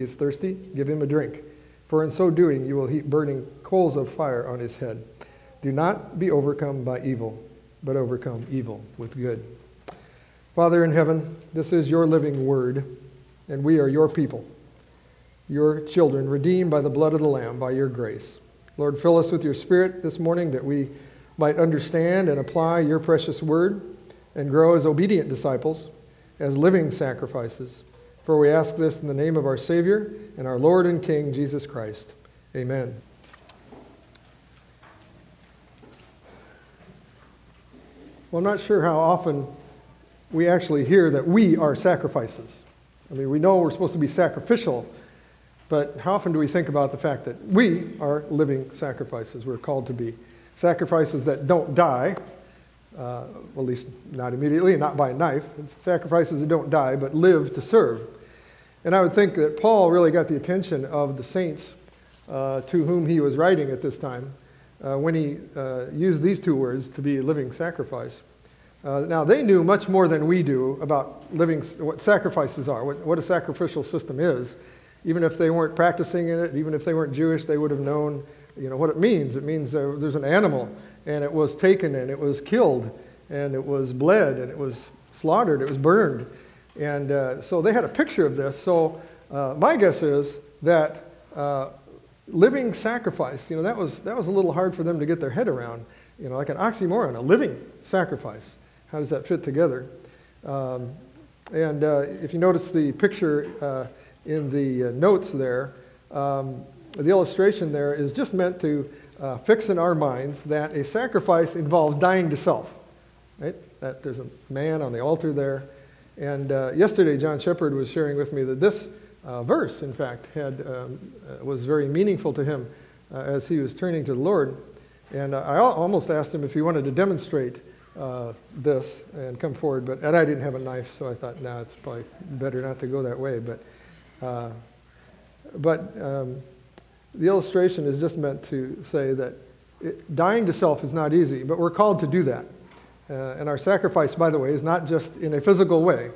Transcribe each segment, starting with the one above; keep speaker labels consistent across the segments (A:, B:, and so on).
A: is thirsty, give him a drink. For in so doing, you will heap burning coals of fire on his head. Do not be overcome by evil, but overcome evil with good. Father in heaven, this is your living word, and we are your people, your children, redeemed by the blood of the Lamb, by your grace. Lord, fill us with your spirit this morning that we might understand and apply your precious word and grow as obedient disciples, as living sacrifices for we ask this in the name of our Savior and our Lord and King, Jesus Christ. Amen. Well, I'm not sure how often we actually hear that we are sacrifices. I mean, we know we're supposed to be sacrificial, but how often do we think about the fact that we are living sacrifices? We're called to be sacrifices that don't die, uh, at least not immediately, not by a knife. sacrifices that don't die, but live to serve. And I would think that Paul really got the attention of the saints uh, to whom he was writing at this time uh, when he uh, used these two words to be a living sacrifice. Uh, now, they knew much more than we do about living, what sacrifices are, what, what a sacrificial system is. Even if they weren't practicing in it, even if they weren't Jewish, they would have known you know, what it means. It means there's an animal, and it was taken, and it was killed, and it was bled, and it was slaughtered, it was burned. And uh, so they had a picture of this. So uh, my guess is that uh, living sacrifice, you know, that was, that was a little hard for them to get their head around. You know, like an oxymoron, a living sacrifice. How does that fit together? Um, and uh, if you notice the picture uh, in the uh, notes there, um, the illustration there is just meant to fix in our minds that a sacrifice involves dying to self. Right? That there's a man on the altar there and uh, yesterday, John Shepard was sharing with me that this uh, verse, in fact, had, um, uh, was very meaningful to him uh, as he was turning to the Lord. And uh, I almost asked him if he wanted to demonstrate this and come forward, but and I didn't have a knife, so I thought, nah, it's probably better not to go that way. But, but um, the illustration is just meant to say that it, dying to self is not easy, but we're called to do that. Uh, and our sacrifice, by the way, is not just in a physical way.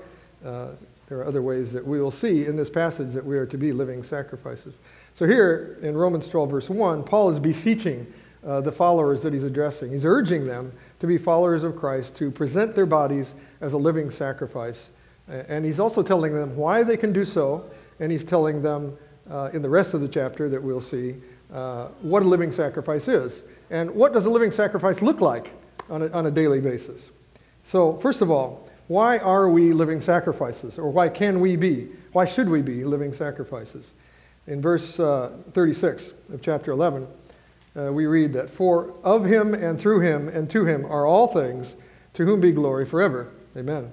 A: Uh, there are other ways that we will see in this passage that we are to be living sacrifices. So, here in Romans 12, verse 1, Paul is beseeching uh, the followers that he's addressing. He's urging them to be followers of Christ, to present their bodies as a living sacrifice. And he's also telling them why they can do so, and he's telling them uh, in the rest of the chapter that we'll see uh, what a living sacrifice is. And what does a living sacrifice look like? On a, on a daily basis. So, first of all, why are we living sacrifices? Or why can we be? Why should we be living sacrifices? In verse uh, 36 of chapter 11, uh, we read that, For of him and through him and to him are all things, to whom be glory forever. Amen.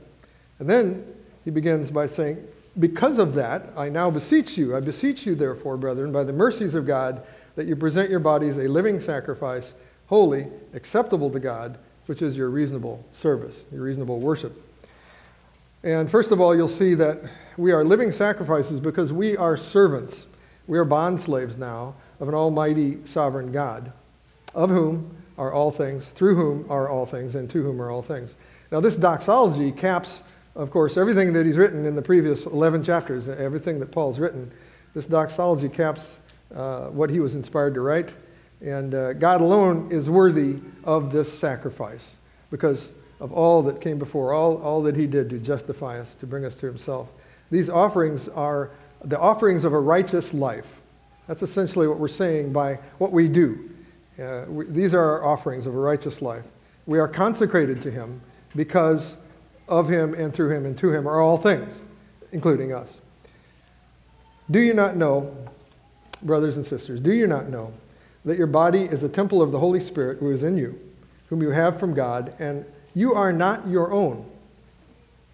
A: And then he begins by saying, Because of that, I now beseech you, I beseech you, therefore, brethren, by the mercies of God, that you present your bodies a living sacrifice, holy, acceptable to God which is your reasonable service, your reasonable worship. And first of all, you'll see that we are living sacrifices because we are servants. We are bond slaves now of an almighty sovereign God, of whom are all things, through whom are all things, and to whom are all things. Now, this doxology caps, of course, everything that he's written in the previous 11 chapters, everything that Paul's written. This doxology caps uh, what he was inspired to write and uh, God alone is worthy of this sacrifice because of all that came before, all, all that He did to justify us, to bring us to Himself. These offerings are the offerings of a righteous life. That's essentially what we're saying by what we do. Uh, we, these are our offerings of a righteous life. We are consecrated to Him because of Him and through Him and to Him are all things, including us. Do you not know, brothers and sisters, do you not know that your body is a temple of the Holy Spirit who is in you, whom you have from God, and you are not your own.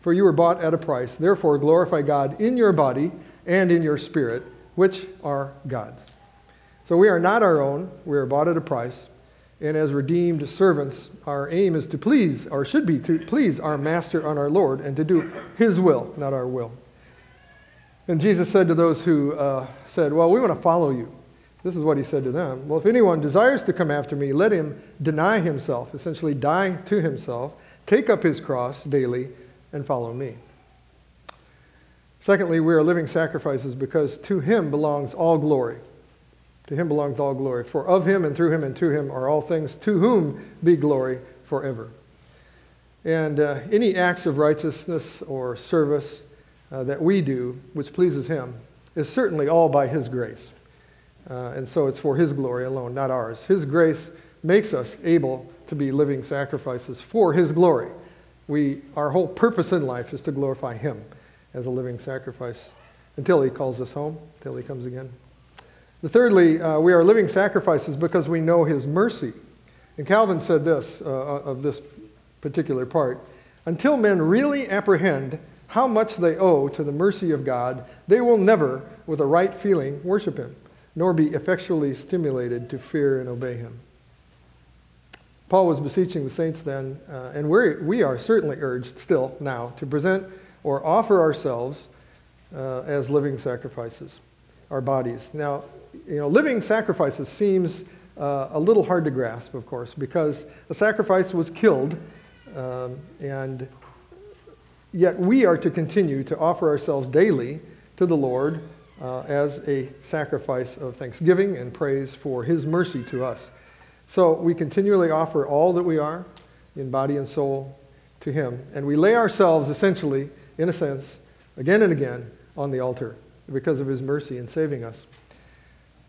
A: For you were bought at a price. Therefore, glorify God in your body and in your spirit, which are God's. So we are not our own. We are bought at a price. And as redeemed servants, our aim is to please, or should be to please our Master and our Lord, and to do His will, not our will. And Jesus said to those who uh, said, Well, we want to follow you. This is what he said to them. Well, if anyone desires to come after me, let him deny himself, essentially die to himself, take up his cross daily, and follow me. Secondly, we are living sacrifices because to him belongs all glory. To him belongs all glory. For of him and through him and to him are all things, to whom be glory forever. And uh, any acts of righteousness or service uh, that we do, which pleases him, is certainly all by his grace. Uh, and so it's for his glory alone, not ours. His grace makes us able to be living sacrifices for his glory. We, our whole purpose in life is to glorify him as a living sacrifice until he calls us home, until he comes again. Thirdly, uh, we are living sacrifices because we know his mercy. And Calvin said this uh, of this particular part Until men really apprehend how much they owe to the mercy of God, they will never, with a right feeling, worship him, nor be effectually stimulated to fear and obey him. Paul was beseeching the saints then, uh, and we're, we are certainly urged still now to present or offer ourselves uh, as living sacrifices, our bodies. Now, you know, living sacrifices seems uh, a little hard to grasp, of course, because a sacrifice was killed, um, and yet we are to continue to offer ourselves daily to the Lord uh, as a sacrifice of thanksgiving and praise for His mercy to us. So we continually offer all that we are in body and soul to Him, and we lay ourselves essentially in a sense, again and again on the altar because of his mercy in saving us.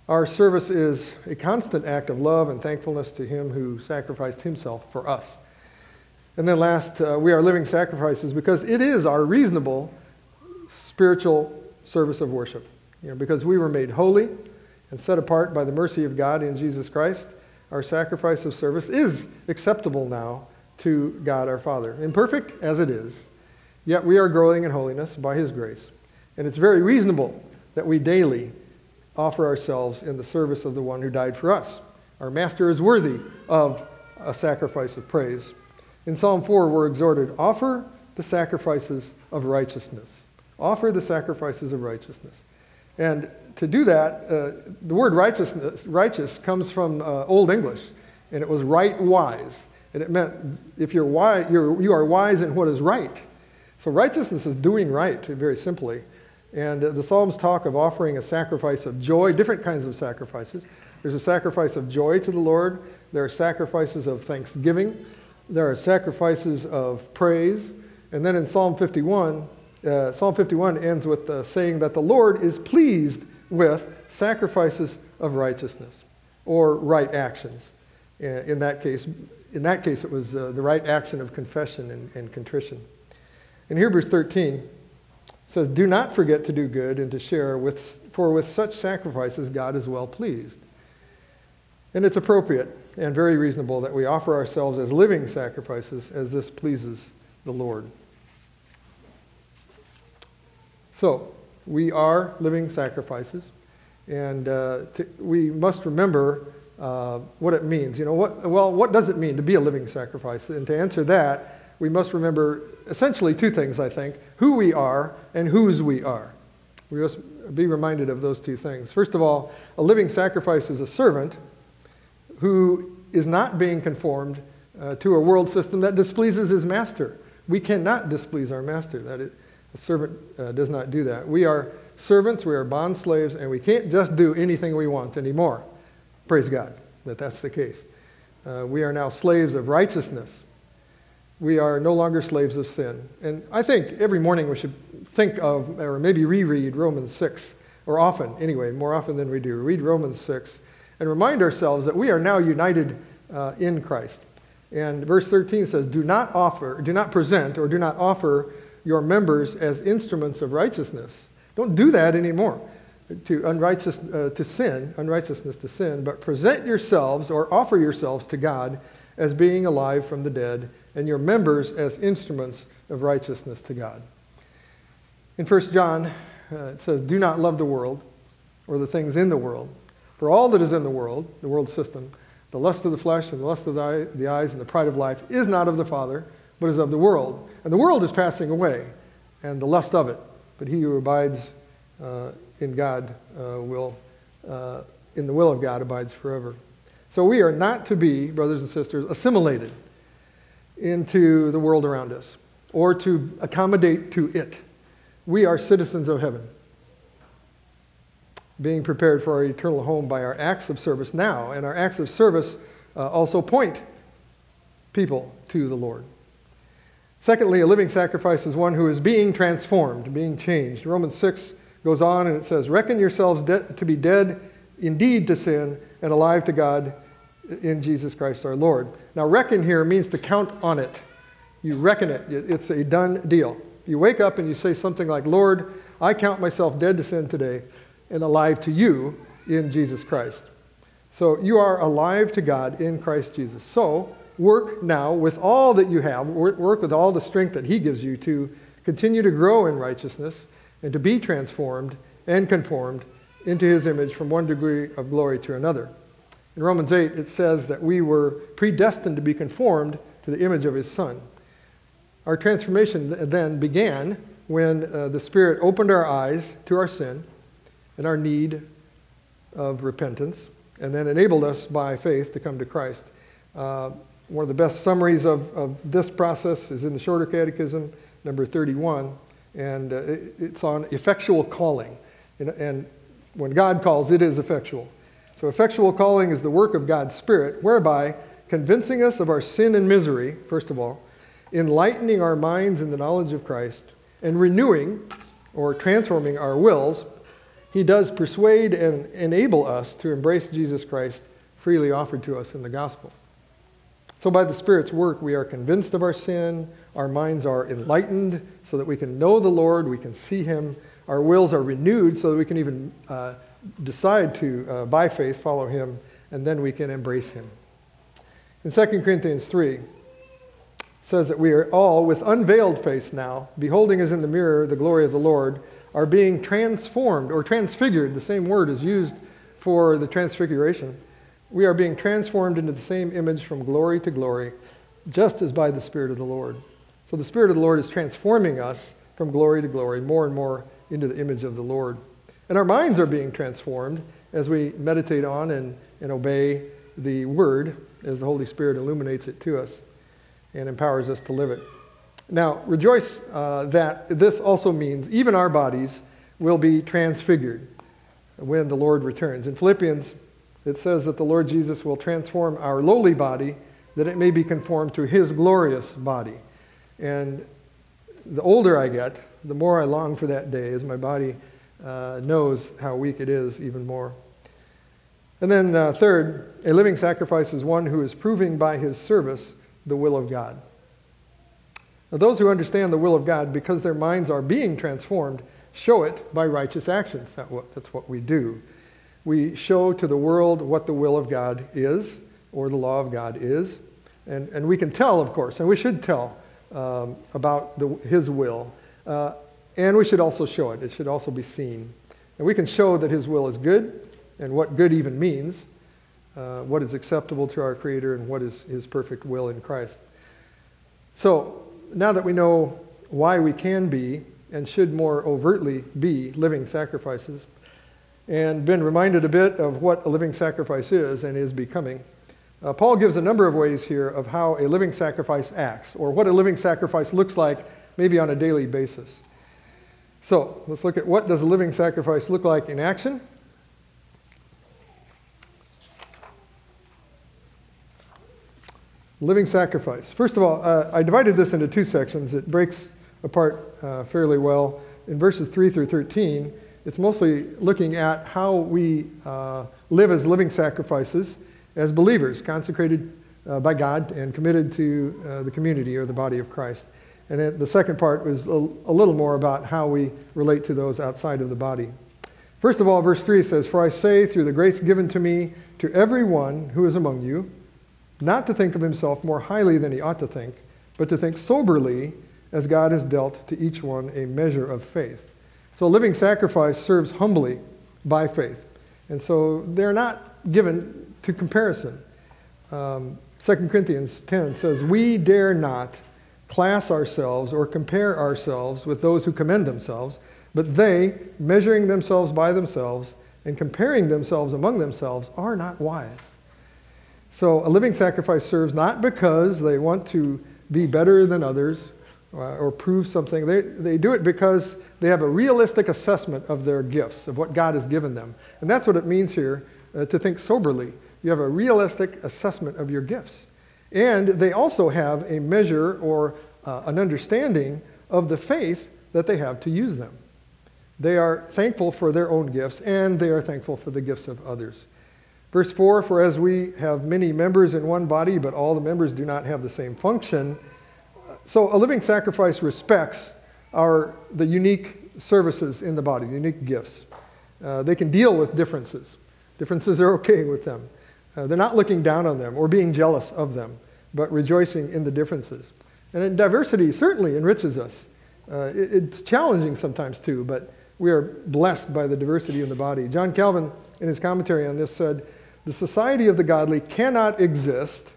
A: Our service is a constant act of love and thankfulness to him who sacrificed himself for us. And then, last, uh, we are living sacrifices because it is our reasonable spiritual service of worship. You know, because we were made holy and set apart by the mercy of God in Jesus Christ, our sacrifice of service is acceptable now to God our Father. Imperfect as it is, Yet we are growing in holiness by His grace. And it's very reasonable that we daily offer ourselves in the service of the one who died for us. Our Master is worthy of a sacrifice of praise. In Psalm 4, we're exhorted offer the sacrifices of righteousness. Offer the sacrifices of righteousness. And to do that, uh, the word righteousness, righteous comes from uh, Old English, and it was right wise. And it meant if you're wise, you're, you are wise in what is right. So righteousness is doing right, very simply. And the Psalms talk of offering a sacrifice of joy, different kinds of sacrifices. There's a sacrifice of joy to the Lord, there are sacrifices of thanksgiving, there are sacrifices of praise. And then in Psalm 51, uh, Psalm 51 ends with uh, saying that the Lord is pleased with sacrifices of righteousness or right actions. Uh, in that case, in that case it was uh, the right action of confession and, and contrition. In Hebrews 13, says, Do not forget to do good and to share, with, for with such sacrifices God is well pleased. And it's appropriate and very reasonable that we offer ourselves as living sacrifices as this pleases the Lord. So, we are living sacrifices, and uh, we must remember uh, what it means. You know, what, well, what does it mean to be a living sacrifice? And to answer that, we must remember essentially two things, I think who we are and whose we are. We must be reminded of those two things. First of all, a living sacrifice is a servant who is not being conformed uh, to a world system that displeases his master. We cannot displease our master. That is, a servant uh, does not do that. We are servants, we are bond slaves, and we can't just do anything we want anymore. Praise God that that's the case. Uh, we are now slaves of righteousness we are no longer slaves of sin. And I think every morning we should think of, or maybe reread Romans 6, or often, anyway, more often than we do, read Romans 6 and remind ourselves that we are now united uh, in Christ. And verse 13 says, Do not offer, do not present, or do not offer your members as instruments of righteousness. Don't do that anymore to unrighteous uh, to sin, unrighteousness to sin, but present yourselves or offer yourselves to God as being alive from the dead and your members as instruments of righteousness to God. In 1 John, uh, it says, Do not love the world or the things in the world. For all that is in the world, the world system, the lust of the flesh and the lust of the, the eyes and the pride of life is not of the Father, but is of the world. And the world is passing away, and the lust of it. But he who abides uh, in God uh, will, uh, in the will of God, abides forever. So we are not to be, brothers and sisters, assimilated into the world around us or to accommodate to it. we are citizens of heaven, being prepared for our eternal home by our acts of service now. And our acts of service uh, also point people to the Lord. Secondly, a living sacrifice is one who is being transformed, being changed. Romans 6 goes on and it says, Reckon yourselves de- to be dead indeed to sin and alive to God in Jesus Christ our Lord. Now, reckon here means to count on it. You reckon it, it's a done deal. You wake up and you say something like, Lord, I count myself dead to sin today and alive to you in Jesus Christ. So you are alive to God in Christ Jesus. So work now with all that you have, work with all the strength that He gives you to continue to grow in righteousness and to be transformed and conformed into His image from one degree of glory to another. In Romans 8, it says that we were predestined to be conformed to the image of His Son. Our transformation then began when uh, the Spirit opened our eyes to our sin and our need of repentance, and then enabled us by faith to come to Christ. Uh, one of the best summaries of, of this process is in the Shorter Catechism, number 31, and uh, it, it's on effectual calling. And, and when God calls, it is effectual. So, effectual calling is the work of God's Spirit, whereby convincing us of our sin and misery, first of all, enlightening our minds in the knowledge of Christ, and renewing or transforming our wills, he does persuade and enable us to embrace Jesus Christ freely offered to us in the gospel. So, by the Spirit's work, we are convinced of our sin, our minds are enlightened so that we can know the Lord, we can see Him, our wills are renewed so that we can even uh, decide to, uh, by faith, follow Him, and then we can embrace Him. In 2 Corinthians 3, says that we are all, with unveiled face now, beholding as in the mirror the glory of the Lord, are being transformed or transfigured. The same word is used for the transfiguration. We are being transformed into the same image from glory to glory, just as by the Spirit of the Lord. So the Spirit of the Lord is transforming us from glory to glory, more and more into the image of the Lord. And our minds are being transformed as we meditate on and, and obey the Word as the Holy Spirit illuminates it to us and empowers us to live it. Now, rejoice uh, that this also means even our bodies will be transfigured when the Lord returns. In Philippians, it says that the Lord Jesus will transform our lowly body that it may be conformed to his glorious body. And the older I get, the more I long for that day as my body uh, knows how weak it is even more. And then, uh, third, a living sacrifice is one who is proving by his service the will of God. Now, those who understand the will of God, because their minds are being transformed, show it by righteous actions. That's what we do. We show to the world what the will of God is, or the law of God is. And, and we can tell, of course, and we should tell um, about the, His will. Uh, and we should also show it. It should also be seen. And we can show that His will is good and what good even means uh, what is acceptable to our Creator and what is His perfect will in Christ. So, now that we know why we can be and should more overtly be living sacrifices, and been reminded a bit of what a living sacrifice is and is becoming, uh, Paul gives a number of ways here of how a living sacrifice acts, or what a living sacrifice looks like, maybe on a daily basis. So let's look at what does a living sacrifice look like in action, Living sacrifice. First of all, uh, I divided this into two sections. It breaks apart uh, fairly well. In verses 3 through 13, it's mostly looking at how we uh, live as living sacrifices as believers, consecrated uh, by God and committed to uh, the community or the body of Christ. And then the second part was a, a little more about how we relate to those outside of the body. First of all, verse 3 says, For I say, through the grace given to me, to everyone who is among you, not to think of himself more highly than he ought to think, but to think soberly as God has dealt to each one a measure of faith. So a living sacrifice serves humbly by faith. And so they're not given to comparison. Um, 2 Corinthians 10 says, We dare not class ourselves or compare ourselves with those who commend themselves, but they, measuring themselves by themselves and comparing themselves among themselves, are not wise. So a living sacrifice serves not because they want to be better than others uh, or prove something. They, they do it because they have a realistic assessment of their gifts, of what God has given them. And that's what it means here uh, to think soberly. You have a realistic assessment of your gifts. And they also have a measure or uh, an understanding of the faith that they have to use them. They are thankful for their own gifts and they are thankful for the gifts of others. Verse 4 For as we have many members in one body, but all the members do not have the same function, so a living sacrifice respects our, the unique services in the body, the unique gifts. Uh, they can deal with differences. Differences are okay with them. Uh, they're not looking down on them or being jealous of them, but rejoicing in the differences. And diversity certainly enriches us. Uh, it, it's challenging sometimes too, but we are blessed by the diversity in the body. John Calvin, in his commentary on this, said, The society of the godly cannot exist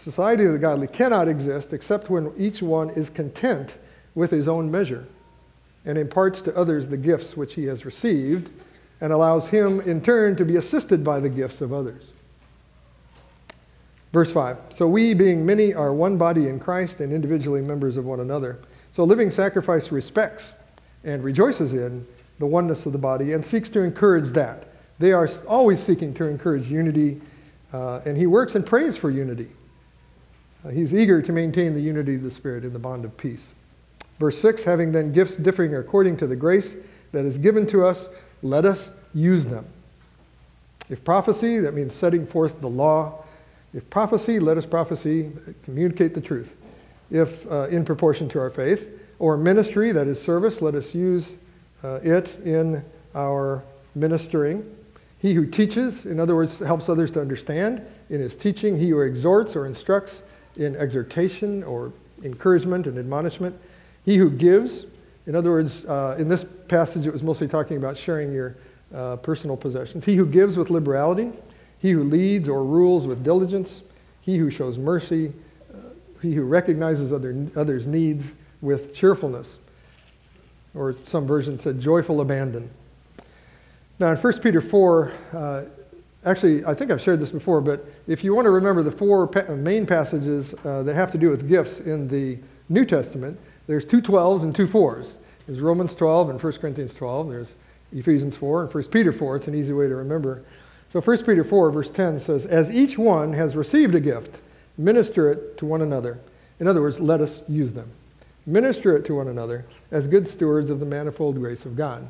A: society of the godly cannot exist except when each one is content with his own measure and imparts to others the gifts which he has received and allows him in turn to be assisted by the gifts of others. Verse 5 So we, being many, are one body in Christ and individually members of one another. So living sacrifice respects and rejoices in the oneness of the body and seeks to encourage that. They are always seeking to encourage unity, uh, and he works and prays for unity. He's eager to maintain the unity of the Spirit in the bond of peace. Verse 6 Having then gifts differing according to the grace that is given to us, let us use them. If prophecy, that means setting forth the law. If prophecy, let us prophesy, communicate the truth. If uh, in proportion to our faith, or ministry, that is service, let us use uh, it in our ministering. He who teaches, in other words, helps others to understand in his teaching. He who exhorts or instructs in exhortation or encouragement and admonishment. He who gives, in other words, uh, in this passage it was mostly talking about sharing your uh, personal possessions. He who gives with liberality, he who leads or rules with diligence, he who shows mercy, uh, he who recognizes other, others' needs with cheerfulness. Or some versions said joyful abandon. Now in 1 Peter 4, uh, actually, I think I've shared this before, but if you want to remember the four pa- main passages uh, that have to do with gifts in the New Testament, there's two 12s and two 4s. There's Romans 12 and 1 Corinthians 12. There's Ephesians 4 and 1 Peter 4. It's an easy way to remember. So 1 Peter 4, verse 10 says, As each one has received a gift, minister it to one another. In other words, let us use them. Minister it to one another as good stewards of the manifold grace of God.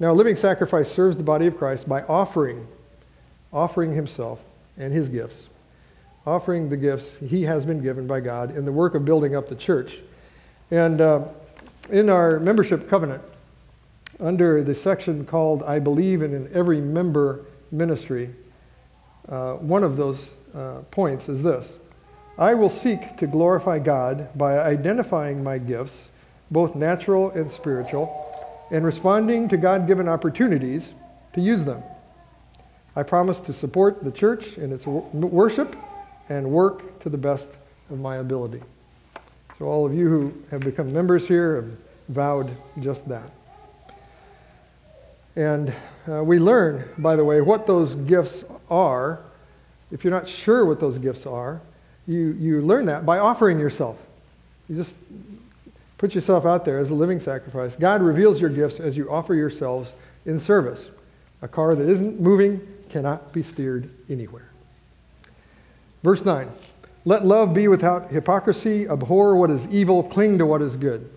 A: Now, a living sacrifice serves the body of Christ by offering, offering himself and his gifts, offering the gifts he has been given by God in the work of building up the church. And uh, in our membership covenant, under the section called I Believe in an Every Member Ministry, uh, one of those uh, points is this I will seek to glorify God by identifying my gifts, both natural and spiritual and responding to God given opportunities to use them. I promise to support the church in its worship and work to the best of my ability. So, all of you who have become members here have vowed just that. And uh, we learn, by the way, what those gifts are. If you're not sure what those gifts are, you, you learn that by offering yourself. You just Put yourself out there as a living sacrifice. God reveals your gifts as you offer yourselves in service. A car that isn't moving cannot be steered anywhere. Verse 9 Let love be without hypocrisy, abhor what is evil, cling to what is good.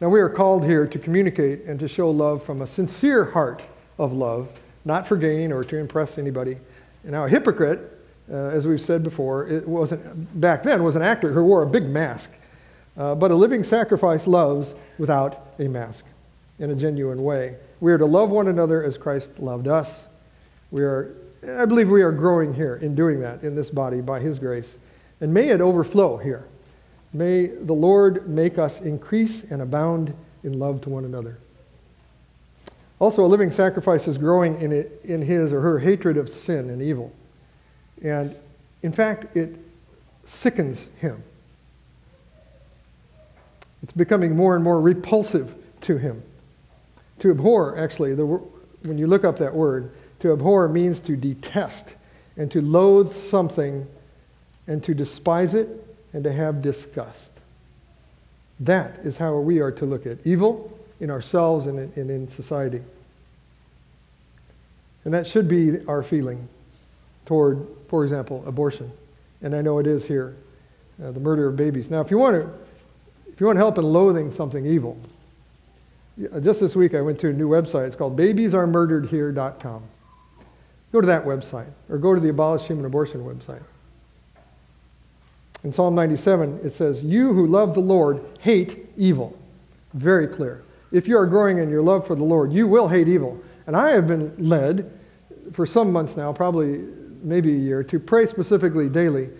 A: Now, we are called here to communicate and to show love from a sincere heart of love, not for gain or to impress anybody. Now, a hypocrite, uh, as we've said before, it wasn't back then was an actor who wore a big mask uh, but a living sacrifice loves without a mask in a genuine way. We are to love one another as Christ loved us. We are, I believe we are growing here in doing that in this body by His grace. And may it overflow here. May the Lord make us increase and abound in love to one another. Also, a living sacrifice is growing in, it, in his or her hatred of sin and evil. And in fact, it sickens him. It's becoming more and more repulsive to him. To abhor, actually, the, when you look up that word, to abhor means to detest and to loathe something and to despise it and to have disgust. That is how we are to look at evil in ourselves and in, and in society. And that should be our feeling toward, for example, abortion. And I know it is here, uh, the murder of babies. Now, if you want to, you want help in loathing something evil, just this week I went to a new website. It's called babiesaremurderedhere.com. Go to that website, or go to the Abolish Human Abortion website. In Psalm 97, it says, You who love the Lord hate evil. Very clear. If you are growing in your love for the Lord, you will hate evil. And I have been led for some months now, probably maybe a year, to pray specifically daily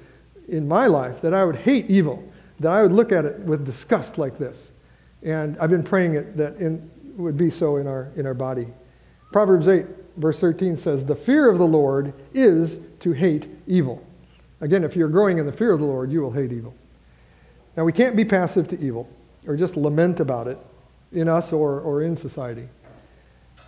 A: in my life that I would hate evil, that I would look at it with disgust like this. And I've been praying it that it would be so in our, in our body. Proverbs 8, verse 13 says, The fear of the Lord is to hate evil. Again, if you're growing in the fear of the Lord, you will hate evil. Now, we can't be passive to evil or just lament about it in us or, or in society.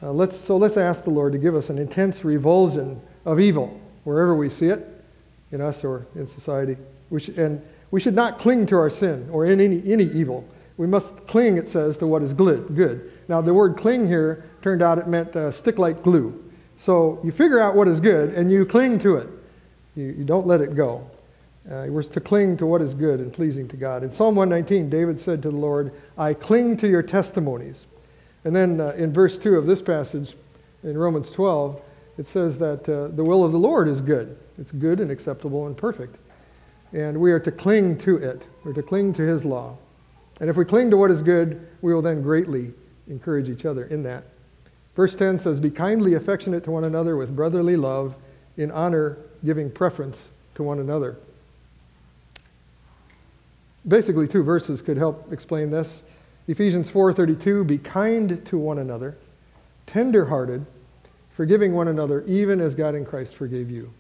A: Uh, let's, so let's ask the Lord to give us an intense revulsion of evil wherever we see it, in us or in society. Should, and we should not cling to our sin or in any, any evil. We must cling, it says, to what is good. Now, the word cling here turned out it meant uh, stick like glue. So you figure out what is good and you cling to it. You, you don't let it go. Uh, we're to cling to what is good and pleasing to God. In Psalm 119, David said to the Lord, I cling to your testimonies. And then uh, in verse 2 of this passage, in Romans 12, it says that uh, the will of the Lord is good. It's good and acceptable and perfect. And we are to cling to it. We're to cling to his law. And if we cling to what is good, we will then greatly encourage each other in that. Verse 10 says, Be kindly affectionate to one another with brotherly love, in honor, giving preference to one another. Basically, two verses could help explain this. Ephesians 4:32, "Be kind to one another, tender-hearted, forgiving one another, even as God in Christ forgave you."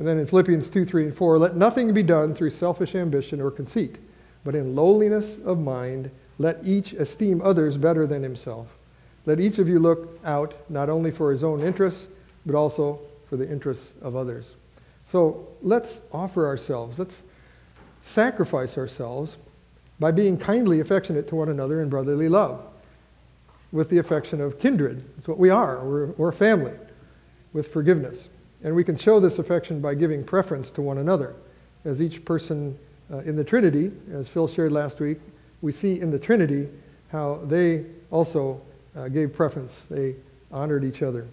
A: And then in Philippians 2, 3, and 4, let nothing be done through selfish ambition or conceit, but in lowliness of mind, let each esteem others better than himself. Let each of you look out not only for his own interests, but also for the interests of others. So let's offer ourselves, let's sacrifice ourselves by being kindly affectionate to one another in brotherly love with the affection of kindred. It's what we are. We're, we're a family with forgiveness. And we can show this affection by giving preference to one another. As each person uh, in the Trinity, as Phil shared last week, we see in the Trinity how they also uh, gave preference. They honored each other.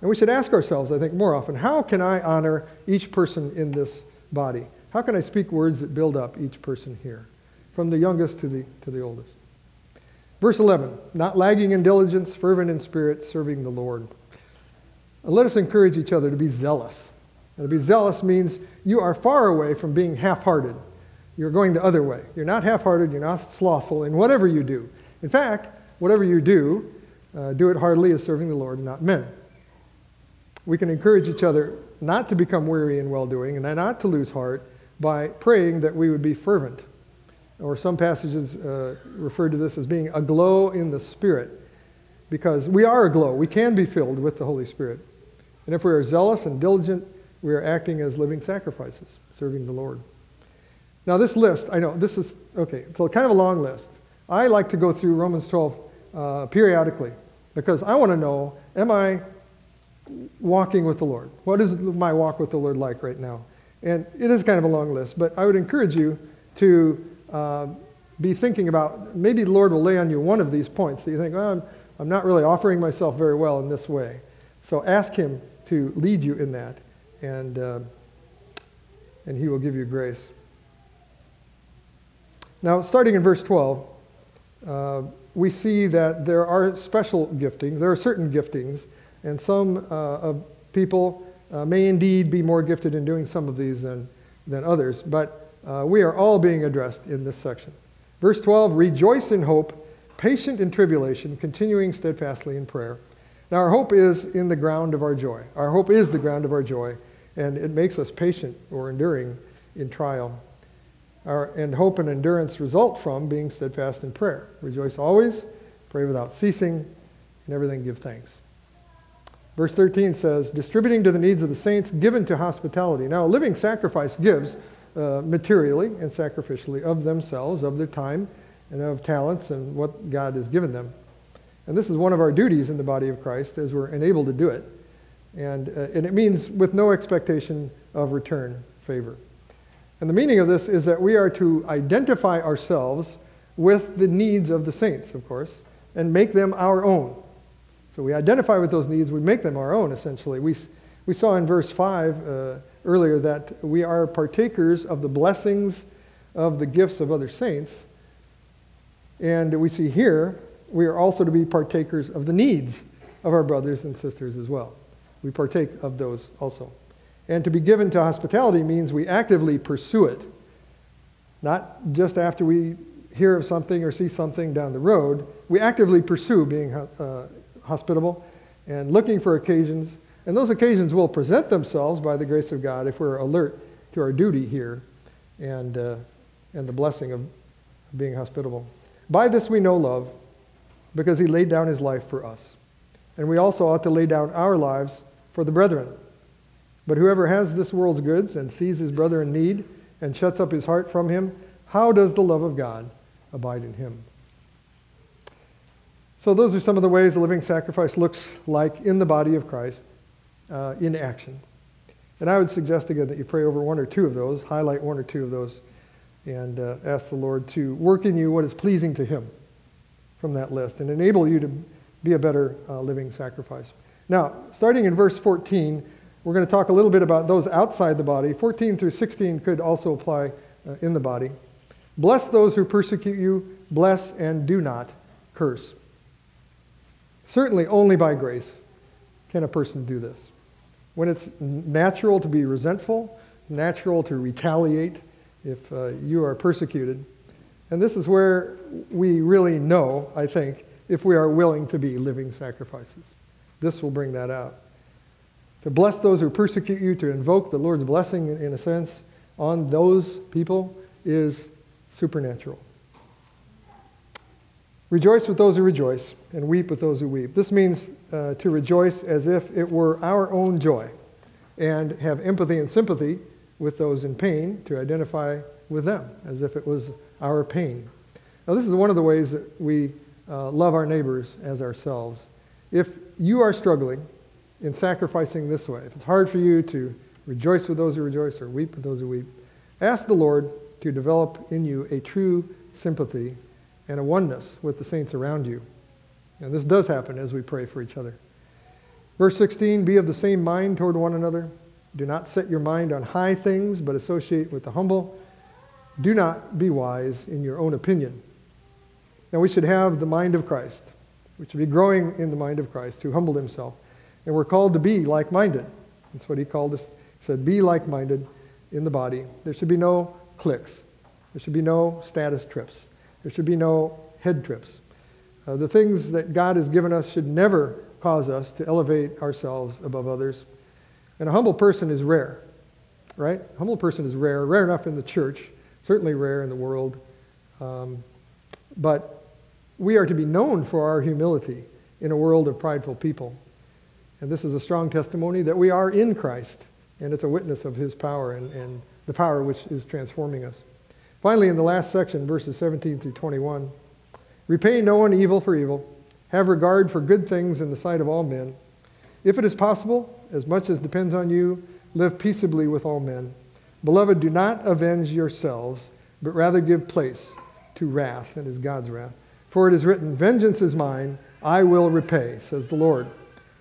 A: And we should ask ourselves, I think, more often how can I honor each person in this body? How can I speak words that build up each person here, from the youngest to the, to the oldest? Verse 11, not lagging in diligence, fervent in spirit, serving the Lord. And let us encourage each other to be zealous. And to be zealous means you are far away from being half hearted. You're going the other way. You're not half hearted, you're not slothful in whatever you do. In fact, whatever you do, uh, do it heartily as serving the Lord, and not men. We can encourage each other not to become weary in well doing and not to lose heart by praying that we would be fervent. Or some passages uh, refer to this as being aglow in the Spirit, because we are aglow. We can be filled with the Holy Spirit. And if we are zealous and diligent, we are acting as living sacrifices, serving the Lord. Now, this list, I know, this is, okay, so kind of a long list. I like to go through Romans 12 uh, periodically because I want to know am I walking with the Lord? What is my walk with the Lord like right now? And it is kind of a long list, but I would encourage you to uh, be thinking about maybe the Lord will lay on you one of these points that you think, oh, I'm, I'm not really offering myself very well in this way. So ask Him to lead you in that, and, uh, and He will give you grace. Now, starting in verse 12, uh, we see that there are special giftings. There are certain giftings, and some uh, people uh, may indeed be more gifted in doing some of these than, than others, but uh, we are all being addressed in this section. Verse 12 Rejoice in hope, patient in tribulation, continuing steadfastly in prayer. Now, our hope is in the ground of our joy. Our hope is the ground of our joy, and it makes us patient or enduring in trial. Our, and hope and endurance result from being steadfast in prayer. Rejoice always, pray without ceasing, and everything give thanks. Verse 13 says, distributing to the needs of the saints, given to hospitality. Now, a living sacrifice gives, uh, materially and sacrificially of themselves, of their time, and of talents and what God has given them. And this is one of our duties in the body of Christ as we're enabled to do it. And, uh, and it means with no expectation of return favor. And the meaning of this is that we are to identify ourselves with the needs of the saints, of course, and make them our own. So we identify with those needs, we make them our own, essentially. We, we saw in verse 5 uh, earlier that we are partakers of the blessings of the gifts of other saints. And we see here, we are also to be partakers of the needs of our brothers and sisters as well. We partake of those also. And to be given to hospitality means we actively pursue it, not just after we hear of something or see something down the road. We actively pursue being uh, hospitable and looking for occasions. And those occasions will present themselves by the grace of God if we're alert to our duty here and, uh, and the blessing of being hospitable. By this we know love, because he laid down his life for us. And we also ought to lay down our lives for the brethren. But whoever has this world's goods and sees his brother in need and shuts up his heart from him, how does the love of God abide in him? So, those are some of the ways a living sacrifice looks like in the body of Christ uh, in action. And I would suggest again that you pray over one or two of those, highlight one or two of those, and uh, ask the Lord to work in you what is pleasing to Him from that list and enable you to be a better uh, living sacrifice. Now, starting in verse 14, we're going to talk a little bit about those outside the body. 14 through 16 could also apply uh, in the body. Bless those who persecute you, bless and do not curse. Certainly, only by grace can a person do this. When it's natural to be resentful, natural to retaliate if uh, you are persecuted. And this is where we really know, I think, if we are willing to be living sacrifices. This will bring that out to bless those who persecute you, to invoke the Lord's blessing, in a sense, on those people is supernatural. Rejoice with those who rejoice, and weep with those who weep. This means uh, to rejoice as if it were our own joy, and have empathy and sympathy with those in pain, to identify with them as if it was our pain. Now, this is one of the ways that we uh, love our neighbors as ourselves. If you are struggling, in sacrificing this way. If it's hard for you to rejoice with those who rejoice or weep with those who weep, ask the Lord to develop in you a true sympathy and a oneness with the saints around you. And this does happen as we pray for each other. Verse 16 Be of the same mind toward one another. Do not set your mind on high things, but associate with the humble. Do not be wise in your own opinion. Now, we should have the mind of Christ. We should be growing in the mind of Christ, who humbled himself. And we're called to be like minded. That's what he called us. He said, Be like minded in the body. There should be no cliques, there should be no status trips, there should be no head trips. Uh, the things that God has given us should never cause us to elevate ourselves above others. And a humble person is rare, right? A humble person is rare, rare enough in the church, certainly rare in the world. Um, but we are to be known for our humility in a world of prideful people. And this is a strong testimony that we are in Christ, and it's a witness of his power and, and the power which is transforming us. Finally, in the last section, verses 17 through 21, repay no one evil for evil, have regard for good things in the sight of all men. If it is possible, as much as depends on you, live peaceably with all men. Beloved, do not avenge yourselves, but rather give place to wrath, that is God's wrath. For it is written, Vengeance is mine, I will repay, says the Lord.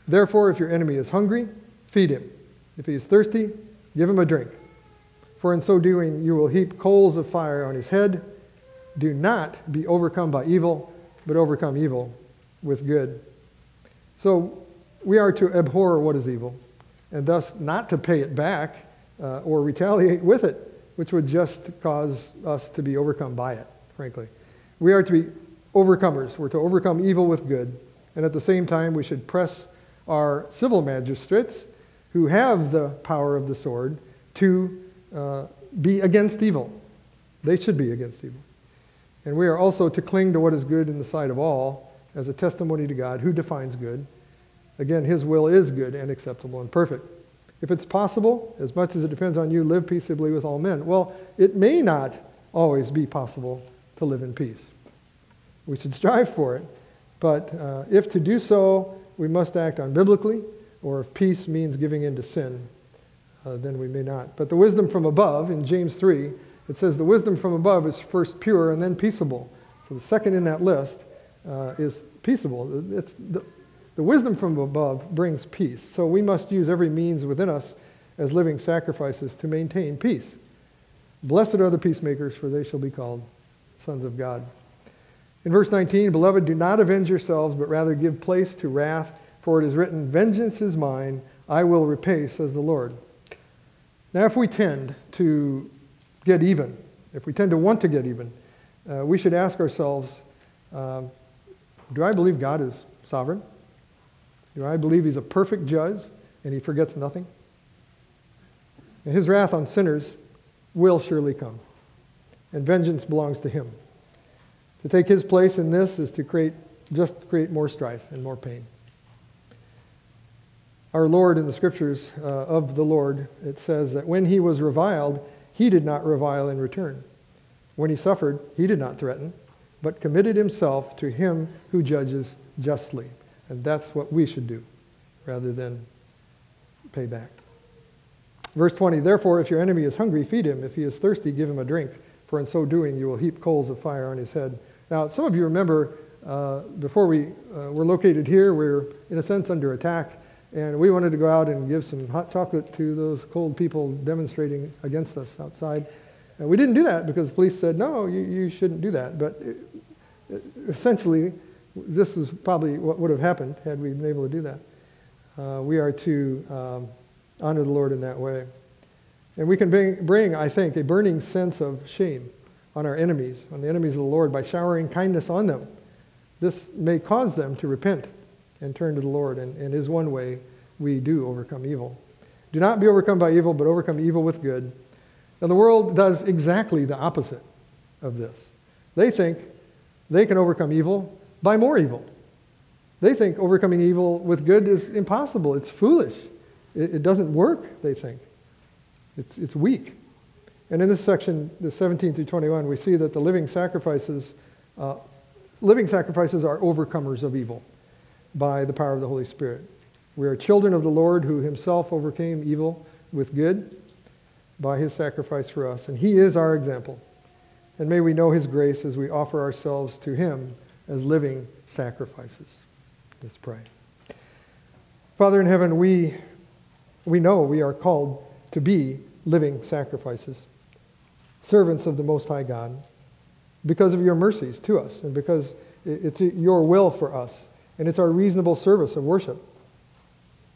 A: Therefore, if your enemy is hungry, feed him. If he is thirsty, give him a drink. For in so doing, you will heap coals of fire on his head. Do not be overcome by evil, but overcome evil with good. So we are to abhor what is evil, and thus not to pay it back uh, or retaliate with it, which would just cause us to be overcome by it, frankly. We are to be overcomers. We're to overcome evil with good, and at the same time, we should press our civil magistrates who have the power of the sword to uh, be against evil. They should be against evil. And we are also to cling to what is good in the sight of all as a testimony to God who defines good. Again, his will is good and acceptable and perfect. If it's possible, as much as it depends on you, live peaceably with all men. Well, it may not always be possible to live in peace. We should strive for it, but uh, if to do so we must act unbiblically, or if peace means giving in to sin, uh, then we may not. But the wisdom from above, in James 3, it says the wisdom from above is first pure and then peaceable. So the second in that list uh, is peaceable. It's the, the wisdom from above brings peace. So we must use every means within us as living sacrifices to maintain peace. Blessed are the peacemakers, for they shall be called sons of God. In verse 19, Beloved, do not avenge yourselves, but rather give place to wrath, for it is written, Vengeance is mine, I will repay, says the Lord. Now, if we tend to get even, if we tend to want to get even, uh, we should ask ourselves uh, Do I believe God is sovereign? Do I believe He's a perfect judge and He forgets nothing? And His wrath on sinners will surely come, and vengeance belongs to Him. To take His place in this is to create, just create more strife and more pain. Our Lord in the scriptures uh, of the Lord, it says that when He was reviled, He did not revile in return. When He suffered, He did not threaten, but committed Himself to Him who judges justly. And that's what we should do rather than pay back. Verse 20 Therefore, if your enemy is hungry, feed him. If he is thirsty, give him a drink, for in so doing you will heap coals of fire on his head. Now, some of you remember uh, before we uh, were located here, we were in a sense under attack, and we wanted to go out and give some hot chocolate to those cold people demonstrating against us outside. And we didn't do that because the police said, no, you, you shouldn't do that. But it, it, essentially, this was probably what would have happened had we been able to do that. Uh, we are to um, honor the Lord in that way. And we can bring, bring, I think, a burning sense of shame on our enemies, on the enemies of the Lord, by showering kindness on them. This may cause them to repent and turn to the Lord, and, and is one way we do overcome evil. Do not be overcome by evil, but overcome evil with good. Now, the world does exactly the opposite of this. They think they can overcome evil by more evil. They think overcoming evil with good is impossible. It's foolish. It, it doesn't work, they think. It's, it's weak. And in this section, the 17 through 21, we see that the living sacrifices, uh, living sacrifices are overcomers of evil by the power of the Holy Spirit. We are children of the Lord who himself overcame evil with good by his sacrifice for us. And he is our example. And may we know his grace as we offer ourselves to him as living sacrifices. Let's pray. Father in heaven, we, we know we are called to be living sacrifices, servants of the Most High God, because of your mercies to us and because it's your will for us and it's our reasonable service of worship.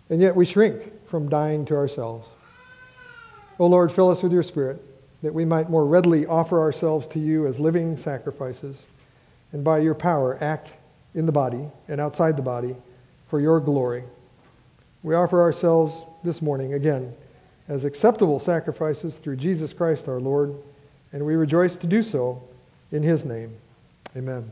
A: And yet we shrink from dying to ourselves. O oh Lord, fill us with your Spirit that we might more readily offer ourselves to you as living sacrifices and by your power act in the body and outside the body for your glory. We offer ourselves this morning again as acceptable sacrifices through Jesus Christ our Lord, and we rejoice to do so in his name. Amen.